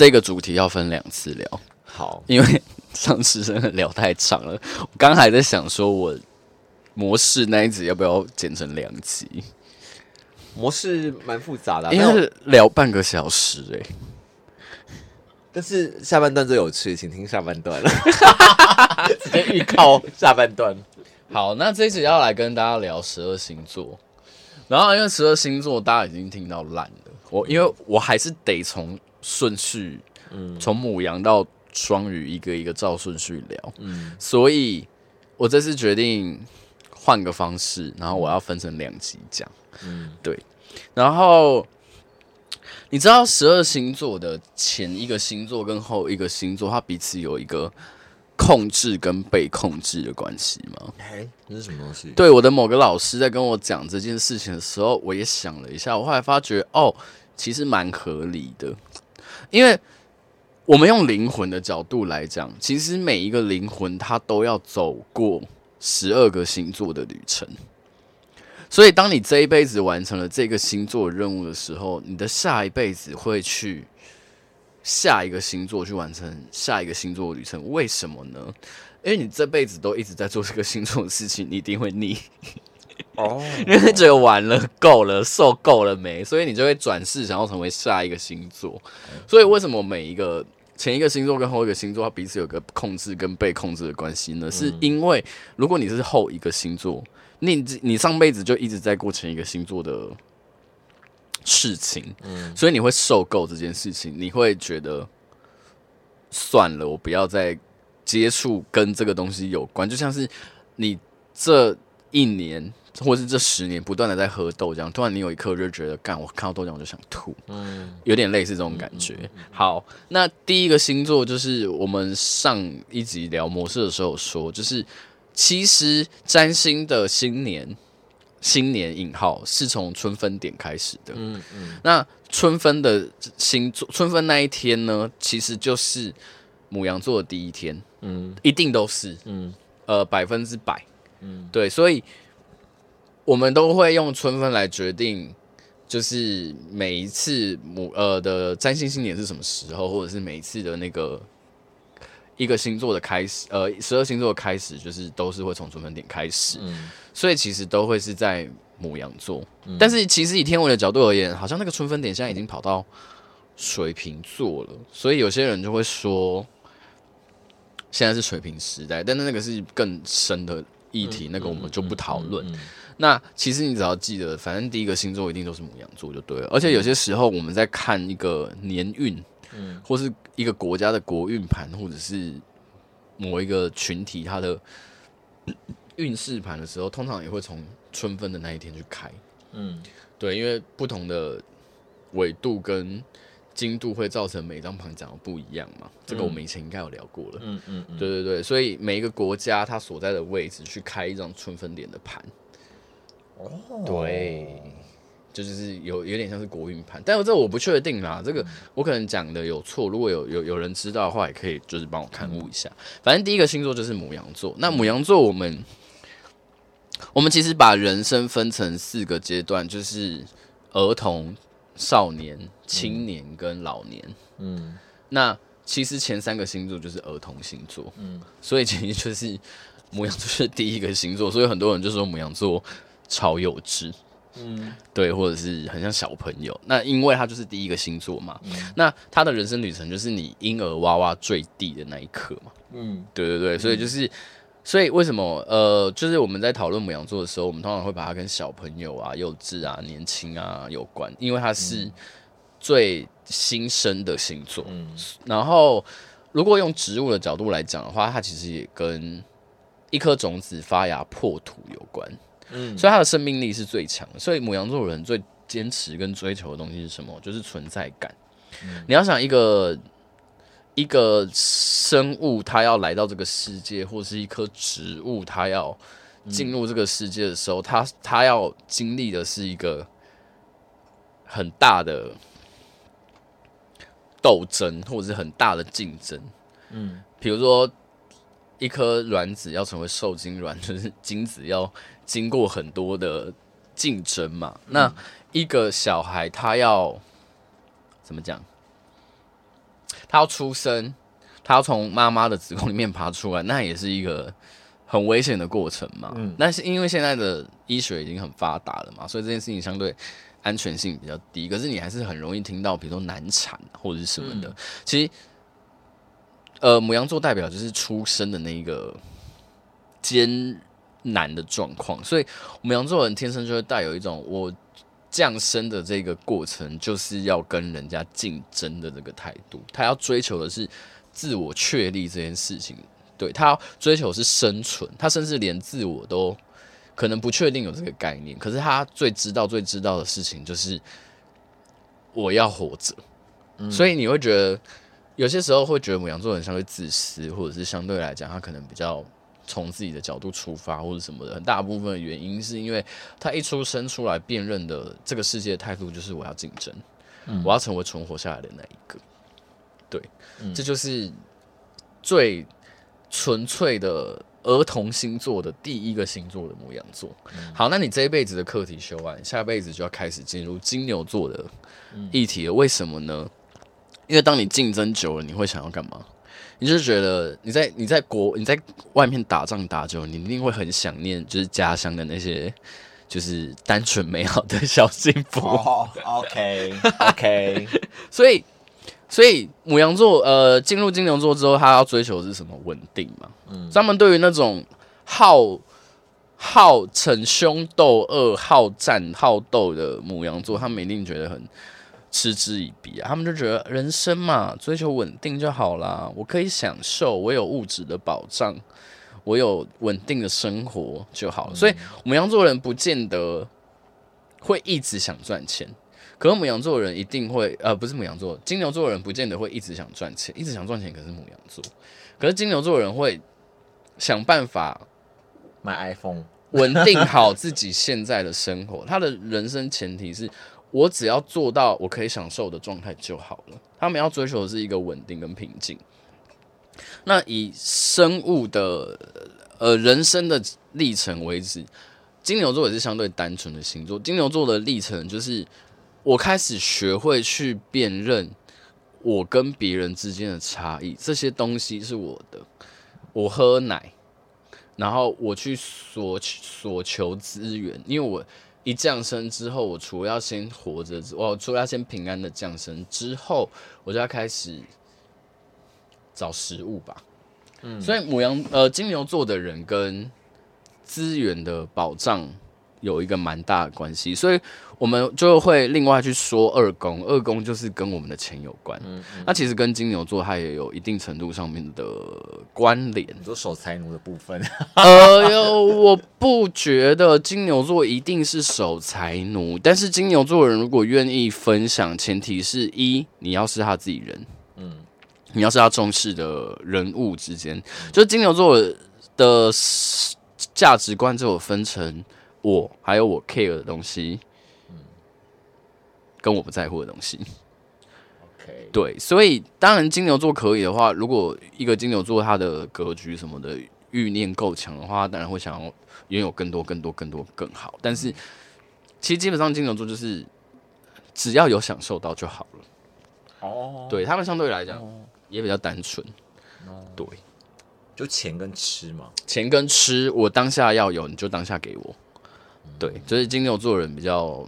这个主题要分两次聊。好，因为上次真的聊太长了，我刚还在想说我模式那一集要不要剪成两集？模式蛮复杂的、啊，因为是聊半个小时哎、欸。但是下半段最有趣，请听下半段了。直接预告下半段。好，那这一集要来跟大家聊十二星座。然后因为十二星座大家已经听到烂了，我因为我还是得从顺序，嗯，从母羊到双鱼一个一个照顺序聊，嗯，所以我这次决定换个方式，然后我要分成两集讲，嗯，对，然后。你知道十二星座的前一个星座跟后一个星座，它彼此有一个控制跟被控制的关系吗？哎，这是什么东西？对，我的某个老师在跟我讲这件事情的时候，我也想了一下，我后来发觉，哦，其实蛮合理的，因为我们用灵魂的角度来讲，其实每一个灵魂它都要走过十二个星座的旅程。所以，当你这一辈子完成了这个星座任务的时候，你的下一辈子会去下一个星座去完成下一个星座的旅程。为什么呢？因为你这辈子都一直在做这个星座的事情，你一定会腻哦，因为觉得完了、够了、受够了没，所以你就会转世想要成为下一个星座。所以，为什么每一个前一个星座跟后一个星座它彼此有个控制跟被控制的关系呢？是因为如果你是后一个星座。你你上辈子就一直在过前一个星座的事情，嗯，所以你会受够这件事情，你会觉得算了，我不要再接触跟这个东西有关，就像是你这一年或是这十年不断的在喝豆浆，突然你有一刻就觉得，干，我看到豆浆我就想吐，嗯，有点类似这种感觉。好，那第一个星座就是我们上一集聊模式的时候说，就是。其实占星的新年，新年引号是从春分点开始的。嗯嗯，那春分的星座，春分那一天呢，其实就是母羊座的第一天。嗯，一定都是。嗯，呃，百分之百。嗯，对，所以我们都会用春分来决定，就是每一次母呃的占星新年是什么时候，或者是每一次的那个。一个星座的开始，呃，十二星座的开始就是都是会从春分点开始，嗯，所以其实都会是在母羊座，嗯，但是其实以天文的角度而言，好像那个春分点现在已经跑到水瓶座了，所以有些人就会说现在是水瓶时代，但是那个是更深的议题，嗯，那个我们就不讨论。那其实你只要记得，反正第一个星座一定都是牡羊座就对了，而且有些时候我们在看一个年运。嗯，或是一个国家的国运盘，或者是某一个群体它的运势盘的时候，通常也会从春分的那一天去开。嗯，对，因为不同的纬度跟精度会造成每张盘讲的不一样嘛。这个我们以前应该有聊过了。嗯嗯嗯，对对对，所以每一个国家它所在的位置去开一张春分点的盘。哦，对。就就是有有点像是国运盘，但是这我不确定啦。这个我可能讲的有错，如果有有有人知道的话，也可以就是帮我看误一下。反正第一个星座就是母羊座。那母羊座，我们我们其实把人生分成四个阶段，就是儿童、少年、青年跟老年。嗯，那其实前三个星座就是儿童星座。嗯，所以其实就是母羊座是第一个星座，所以很多人就说母羊座超幼稚。嗯，对，或者是很像小朋友。那因为他就是第一个星座嘛，嗯、那他的人生旅程就是你婴儿娃娃坠地的那一刻嘛。嗯，对对对，所以就是，嗯、所以为什么呃，就是我们在讨论牡羊座的时候，我们通常会把它跟小朋友啊、幼稚啊、年轻啊有关，因为它是最新生的星座。嗯，然后如果用植物的角度来讲的话，它其实也跟一颗种子发芽破土有关。嗯，所以他的生命力是最强的。所以母羊座人最坚持跟追求的东西是什么？就是存在感。嗯，你要想一个一个生物，它要来到这个世界，或是一棵植物，它要进入这个世界的时候，它它要经历的是一个很大的斗争，或者是很大的竞争。嗯，比如说一颗卵子要成为受精卵，就是精子要。经过很多的竞争嘛，嗯、那一个小孩他要怎么讲？他要出生，他要从妈妈的子宫里面爬出来，那也是一个很危险的过程嘛。嗯，那是因为现在的医学已经很发达了嘛，所以这件事情相对安全性比较低。可是你还是很容易听到，比如说难产或者是什么的。嗯、其实，呃，母羊座代表就是出生的那一个艰难的状况，所以我们羊座人天生就会带有一种我。降生的这个过程，就是要跟人家竞争的这个态度。他要追求的是自我确立这件事情，对，他要追求的是生存。他甚至连自我都可能不确定有这个概念，可是他最知道、最知道的事情就是我要活着。嗯。所以你会觉得有些时候会觉得母羊座人相对自私，或者是相对来讲，他可能比较。从自己的角度出发或者什么的，很大部分的原因是因为他一出生出来辨认的这个世界的态度就是我要竞争，嗯，我要成为存活下来的那一个。对，嗯，这就是最纯粹的儿童星座的第一个星座的牡羊座。嗯，好，那你这一辈子的课题修完，下辈子就要开始进入金牛座的议题了。为什么呢？因为当你竞争久了，你会想要干嘛？你就是觉得你在你在国你在外面打仗打久，你一定会很想念就是家乡的那些就是单纯美好的小幸福。Oh, OK OK，所以所以母羊座呃进入金牛座之后，他要追求的是什么？稳定嘛。嗯，他们对于那种好好逞凶斗恶、好战好斗的母羊座，他们一定觉得很。嗤之以鼻啊！他们就觉得人生嘛，追求稳定就好啦。我可以享受，我有物质的保障，我有稳定的生活就好了。嗯、所以母羊座人不见得会一直想赚钱，可是母羊座人一定会呃，不是母羊座，金牛座人不见得会一直想赚钱，一直想赚钱。可是母羊座，可是金牛座人会想办法买 iPhone，稳定好自己现在的生活。他的人生前提是。我只要做到我可以享受的状态就好了。他们要追求的是一个稳定跟平静。那以生物的呃人生的历程为止，金牛座也是相对单纯的星座。金牛座的历程就是我开始学会去辨认我跟别人之间的差异，这些东西是我的。我喝奶，然后我去索索求资源，因为我。一降生之后，我除了要先活着之，我除了要先平安的降生之后，我就要开始找食物吧。嗯，所以母羊呃金牛座的人跟资源的保障有一个蛮大的关系，所以。我们就会另外去说二宫，二宫就是跟我们的钱有关。嗯嗯、那其实跟金牛座它也有一定程度上面的关联。你说守财奴的部分，呃哟，我不觉得金牛座一定是守财奴，但是金牛座人如果愿意分享，前提是一你要是他自己人，嗯，你要是他重视的人物之间，嗯、就金牛座的价值观就有分成我还有我 care 的东西。跟我不在乎的东西对，所以当然金牛座可以的话，如果一个金牛座他的格局什么的欲念够强的话，当然会想要拥有更多、更多、更多、更好。但是其实基本上金牛座就是只要有享受到就好了。哦，对他们相对来讲也比较单纯。哦，对，就钱跟吃嘛，钱跟吃，我当下要有，你就当下给我。对，就是金牛座人比较。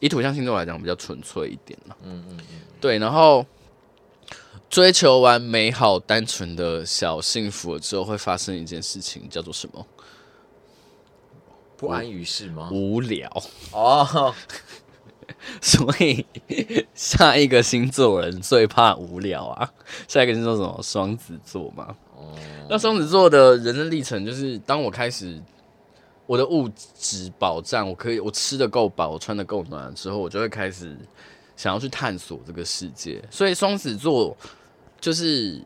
以土象星座来讲，比较纯粹一点了。嗯嗯嗯，对。然后追求完美好、单纯的小幸福了之后，会发生一件事情，叫做什么？不安于室吗？无聊哦。所以下一个星座人最怕无聊啊。下一个星座什么？双子座嘛。哦。那双子座的人生历程，就是当我开始。我的物质保障，我可以，我吃的够饱，我穿的够暖之后，我就会开始想要去探索这个世界。所以双子座就是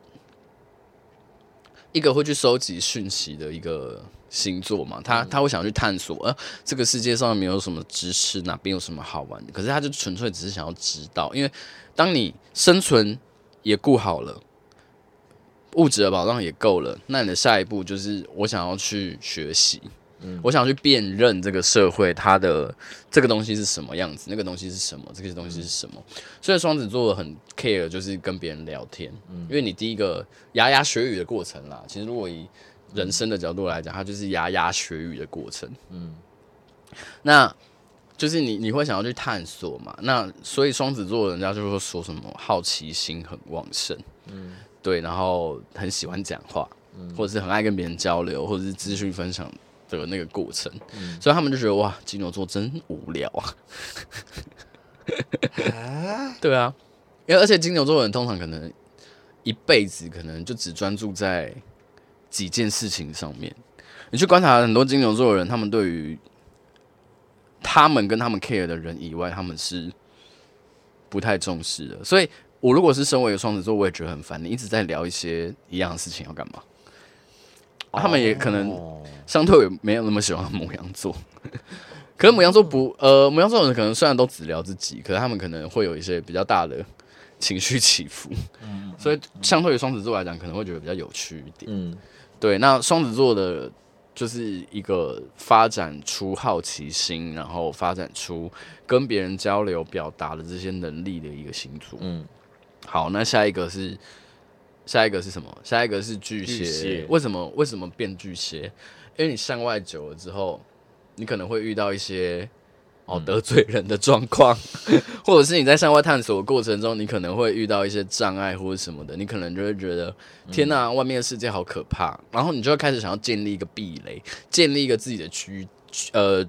一个会去收集讯息的一个星座嘛，他他会想去探索，呃，这个世界上没有什么知识，哪边有什么好玩的。可是他就纯粹只是想要知道，因为当你生存也顾好了，物质的保障也够了，那你的下一步就是我想要去学习。嗯，我想去辨认这个社会它的这个东西是什么样子，那个东西是什么，这些东西是什么。嗯、所以双子座很 care，就是跟别人聊天，嗯，因为你第一个牙牙学语的过程啦。其实如果以人生的角度来讲，它就是牙牙学语的过程，嗯，那就是你你会想要去探索嘛。那所以双子座人家就会说什么好奇心很旺盛，嗯，对，然后很喜欢讲话，嗯，或者是很爱跟别人交流，或者是资讯分享。的那个过程，嗯、所以他们就觉得哇，金牛座真无聊啊！对啊，因为而且金牛座的人通常可能一辈子可能就只专注在几件事情上面。你去观察很多金牛座的人，他们对于他们跟他们 care 的人以外，他们是不太重视的。所以我如果是身为一个双子座，我也觉得很烦。你一直在聊一些一样的事情，要干嘛？他们也可能相对也没有那么喜欢母羊座，可是母羊座不呃，母羊座的人可能虽然都只聊自己，可是他们可能会有一些比较大的情绪起伏，嗯，所以相对于双子座来讲，可能会觉得比较有趣一点，嗯，对。那双子座的就是一个发展出好奇心，然后发展出跟别人交流、表达的这些能力的一个星座，嗯。好，那下一个是。下一个是什么？下一个是巨蟹。巨蟹。为什么？为什么变巨蟹？因为你向外久了之后，你可能会遇到一些哦得罪人的状况，嗯、或者是你在向外探索的过程中，你可能会遇到一些障碍或者什么的，你可能就会觉得天哪，外面的世界好可怕，然后你就会开始想要建立一个壁垒，建立一个自己的区呃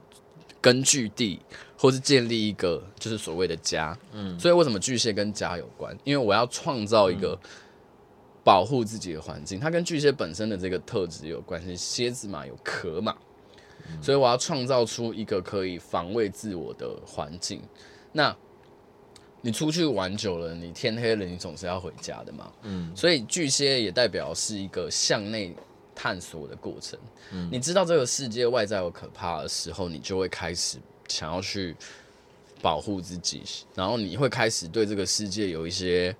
根据地，或是建立一个就是所谓的家。嗯，所以为什么巨蟹跟家有关？因为我要创造一个。保护自己的环境，它跟巨蟹本身的这个特质有关系。蝎子嘛，有壳嘛，嗯、所以我要创造出一个可以防卫自我的环境。那你出去玩久了，你天黑了，你总是要回家的嘛。嗯，所以巨蟹也代表是一个向内探索的过程。嗯，你知道这个世界外在有可怕的时候，你就会开始想要去保护自己，然后你会开始对这个世界有一些。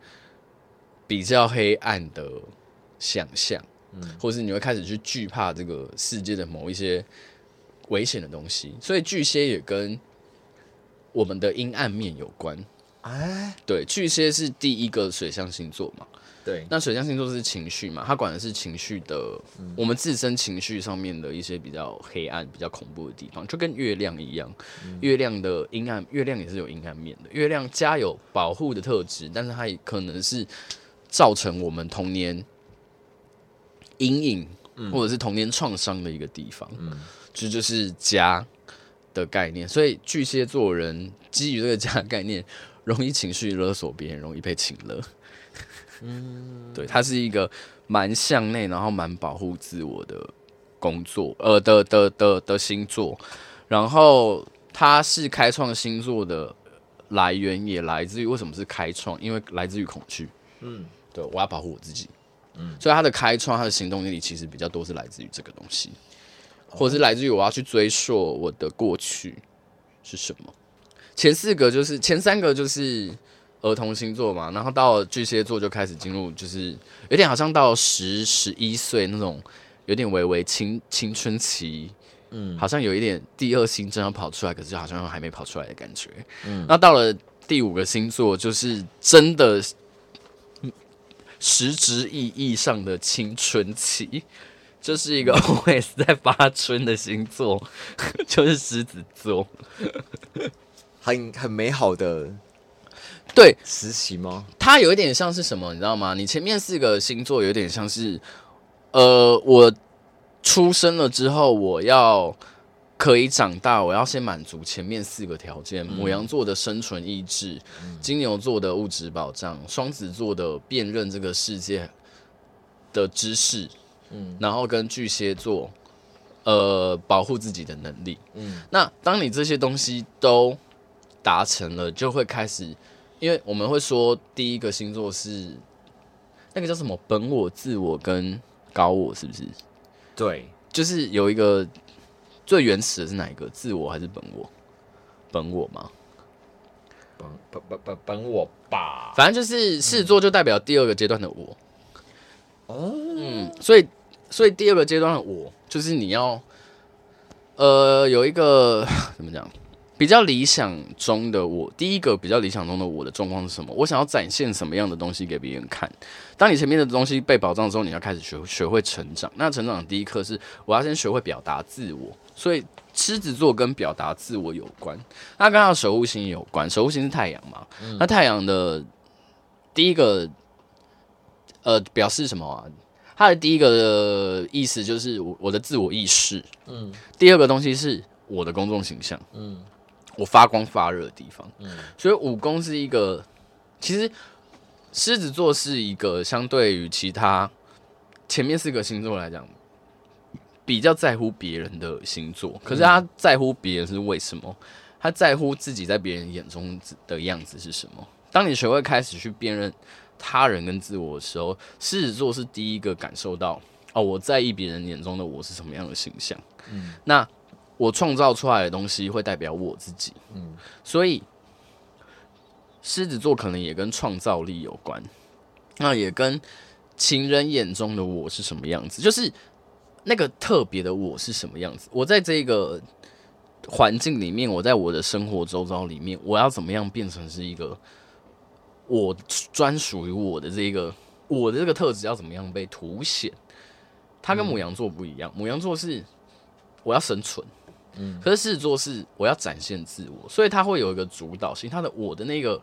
比较黑暗的想象，嗯，或者是你会开始去惧怕这个世界的某一些危险的东西，所以巨蟹也跟我们的阴暗面有关。哎，对，巨蟹是第一个水象星座嘛，对，那水象星座是情绪嘛，它管的是情绪的，嗯，我们自身情绪上面的一些比较黑暗、比较恐怖的地方，就跟月亮一样，嗯，月亮的阴暗，月亮也是有阴暗面的，月亮加有保护的特质，但是它也可能是。造成我们童年阴影，或者是童年创伤的一个地方，嗯，这就是家的概念。所以巨蟹座人基于这个家的概念，容易情绪勒索别人，容易被请勒。嗯，对，它是一个蛮向内，然后蛮保护自我的工作，呃的的的的星座。然后它是开创星座的来源，也来自于为什么是开创？因为来自于恐惧。嗯。对，我要保护我自己，嗯，所以他的开创，他的行动力其实比较多是来自于这个东西，或者是来自于我要去追溯我的过去是什么。前四个就是前三个就是儿童星座嘛，然后到了巨蟹座就开始进入，就是有点好像到十十一岁那种有点微微青青春期，嗯，好像有一点第二性征要跑出来，可是好像还没跑出来的感觉。嗯，那到了第五个星座就是真的。实质意义上的青春期，就是一个 always 在发春的星座，就是狮子座，很很美好的对实习吗？它有一点像是什么，你知道吗？你前面四个星座有点像是，呃，我出生了之后，我要。可以长大，我要先满足前面四个条件：牡羊座的生存意志，嗯、金牛座的物质保障，双子座的辨认这个世界的知识，嗯，然后跟巨蟹座，呃，保护自己的能力，嗯。那当你这些东西都达成了，就会开始，因为我们会说第一个星座是那个叫什么本我、自我跟高我，是不是？对，就是有一个。最原始的是哪一个？自我还是本我？本我吗？本本本本本我吧。反正就是狮子座就代表第二个阶段的我。哦，嗯，所以所以第二个阶段的我，就是你要呃，有一个 怎么讲？比较理想中的我，第一个比较理想中的我的状况是什么？我想要展现什么样的东西给别人看？当你前面的东西被保障之后，你要开始学学会成长。那成长的第一课是，我要先学会表达自我。所以狮子座跟表达自我有关，那跟他的守护星有关。守护星是太阳嘛？嗯、那太阳的第一个呃表示什么啊？它的第一个的意思就是我我的自我意识。嗯。第二个东西是我的公众形象。嗯。我发光发热的地方，嗯，所以武功是一个，其实狮子座是一个相对于其他前面四个星座来讲，比较在乎别人的星座。可是他在乎别人是为什么？他在乎自己在别人眼中的样子是什么？当你学会开始去辨认他人跟自我的时候，狮子座是第一个感受到哦，我在意别人眼中的我是什么样的形象。嗯，那。我创造出来的东西会代表我自己，嗯，所以狮子座可能也跟创造力有关，那也跟情人眼中的我是什么样子，就是那个特别的我是什么样子。我在这个环境里面，我在我的生活周遭里面，我要怎么样变成是一个我专属于我的这个我的这个特质要怎么样被凸显？它跟母羊座不一样，母羊座是我要生存。嗯，可是狮子座是我要展现自我，所以他会有一个主导性，他的我的那个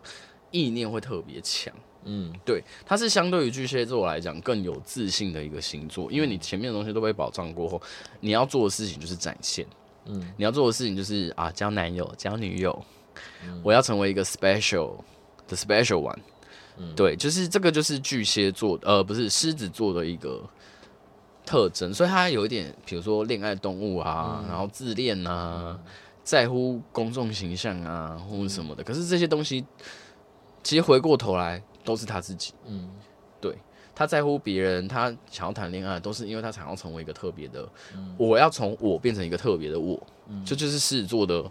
意念会特别强。嗯，对，它是相对于巨蟹座来讲更有自信的一个星座，因为你前面的东西都被保障过后，你要做的事情就是展现。嗯，你要做的事情就是啊，交男友、交女友，嗯，我要成为一个 special 的 special one。嗯，对，就是这个就是巨蟹座，呃，不是狮子座的一个。特征，所以他有一点，比如说恋爱动物啊，嗯、然后自恋啊，嗯、在乎公众形象啊，或者什么的。嗯、可是这些东西，其实回过头来都是他自己。嗯，对，他在乎别人，他想要谈恋爱，都是因为他想要成为一个特别的。嗯、我要从我变成一个特别的我，嗯、这就，就是狮子座的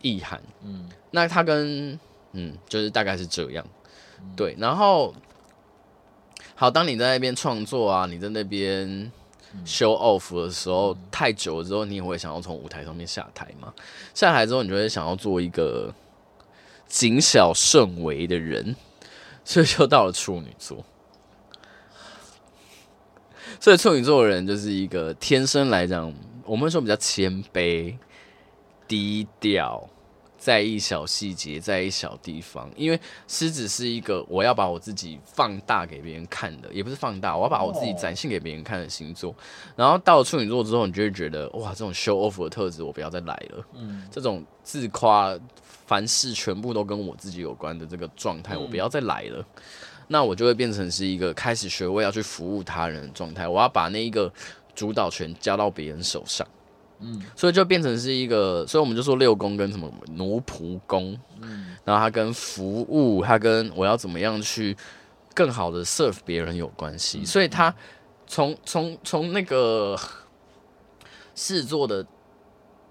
意涵。嗯，那他跟嗯，就是大概是这样。嗯、对，然后好，当你在那边创作啊，你在那边。Show off 的时候太久了之后，你也会想要从舞台上面下台嘛？下台之后，你就会想要做一个谨小慎微的人，所以就到了处女座。所以处女座的人就是一个天生来讲，我们说比较谦卑、低调。在意小细节，在意小地方，因为狮子是一个我要把我自己放大给别人看的，也不是放大，我要把我自己展现给别人看的星座。然后到了处女座之后，你就会觉得哇，这种 show off 的特质我不要再来了。嗯，这种自夸，凡事全部都跟我自己有关的这个状态，我不要再来了。那我就会变成是一个开始学会要去服务他人的状态，我要把那一个主导权交到别人手上。嗯，所以就变成是一个，所以我们就说六宫跟什么奴仆宫，嗯，然后它跟服务，它跟我要怎么样去更好的 serve 别人有关系，所以他从从从那个视作的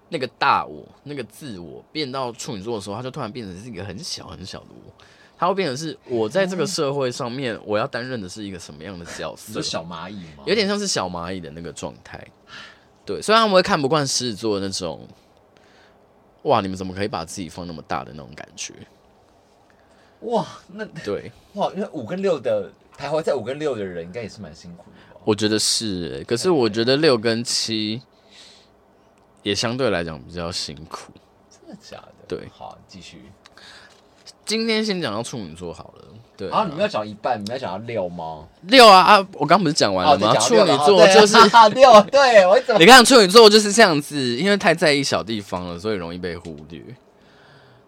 那个大我，那个自我变到处女座的时候，他就突然变成是一个很小很小的我，他会变成是我在这个社会上面我要担任的是一个什么样的角色？就小蚂蚁吗？有点像是小蚂蚁的那个状态。对，虽然我们会看不惯狮子座那种，哇，你们怎么可以把自己放那么大的那种感觉？哇，那对，哇，因为五跟六的徘徊在五跟六的人，应该也是蛮辛苦的吧？我觉得是，可是我觉得六跟七也相对来讲比较辛苦。真的假的？对，好，继续。今天先讲到处女座好了。对啊，你们要讲一半，你们要讲到六吗？六啊啊！我刚不是讲完了吗？处女座就是 六，对我怎么？你看处女座就是这样子，因为太在意小地方了，所以容易被忽略。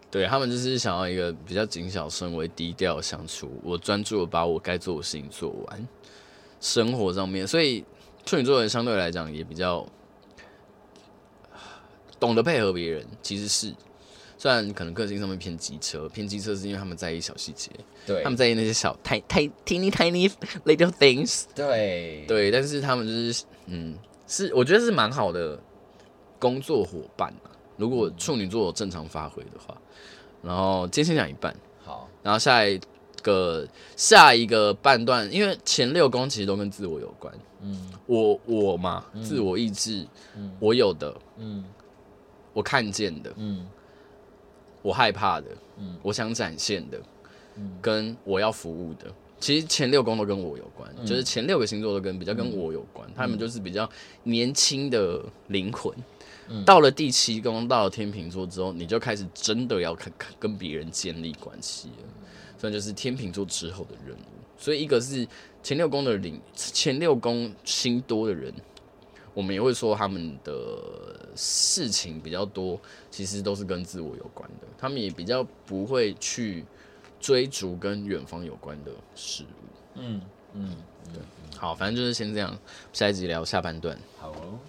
对，他们就是想要一个比较谨小慎微、低调相处。我专注的把我该做的事情做完，生活上面，所以处女座人相对来讲也比较懂得配合别人，其实是。虽然可能个性上面偏机车，偏机车是因为他们在意小细节，对，他们在意那些小太太 teeny tiny little things，对。对，但是他们就是嗯，是我觉得是蛮好的工作伙伴。如果处女座有正常发挥的话，然后今天先讲一半，好，然后下一个下一个半段，因为前六宫其实都跟自我有关，嗯，我我嘛，嗯、自我意志，嗯，我有的，嗯。我看见的，嗯，我害怕的，嗯，我想展现的，嗯。跟我要服务的，其实前六宫都跟我有关，嗯。就是前六个星座都跟比较跟我有关，他们就是比较年轻的灵魂。嗯。到了第七宫，到了天秤座之后，你就开始真的要跟跟别人建立关系了，所以就是天秤座之后的任务。所以一个是前六宫的灵，前六宫星多的人，我们也会说他们的事情比较多，其实都是跟自我有关的。他们也比较不会去追逐跟远方有关的事物。嗯嗯，对好，反正就是先这样，下一集聊下半段。好哦。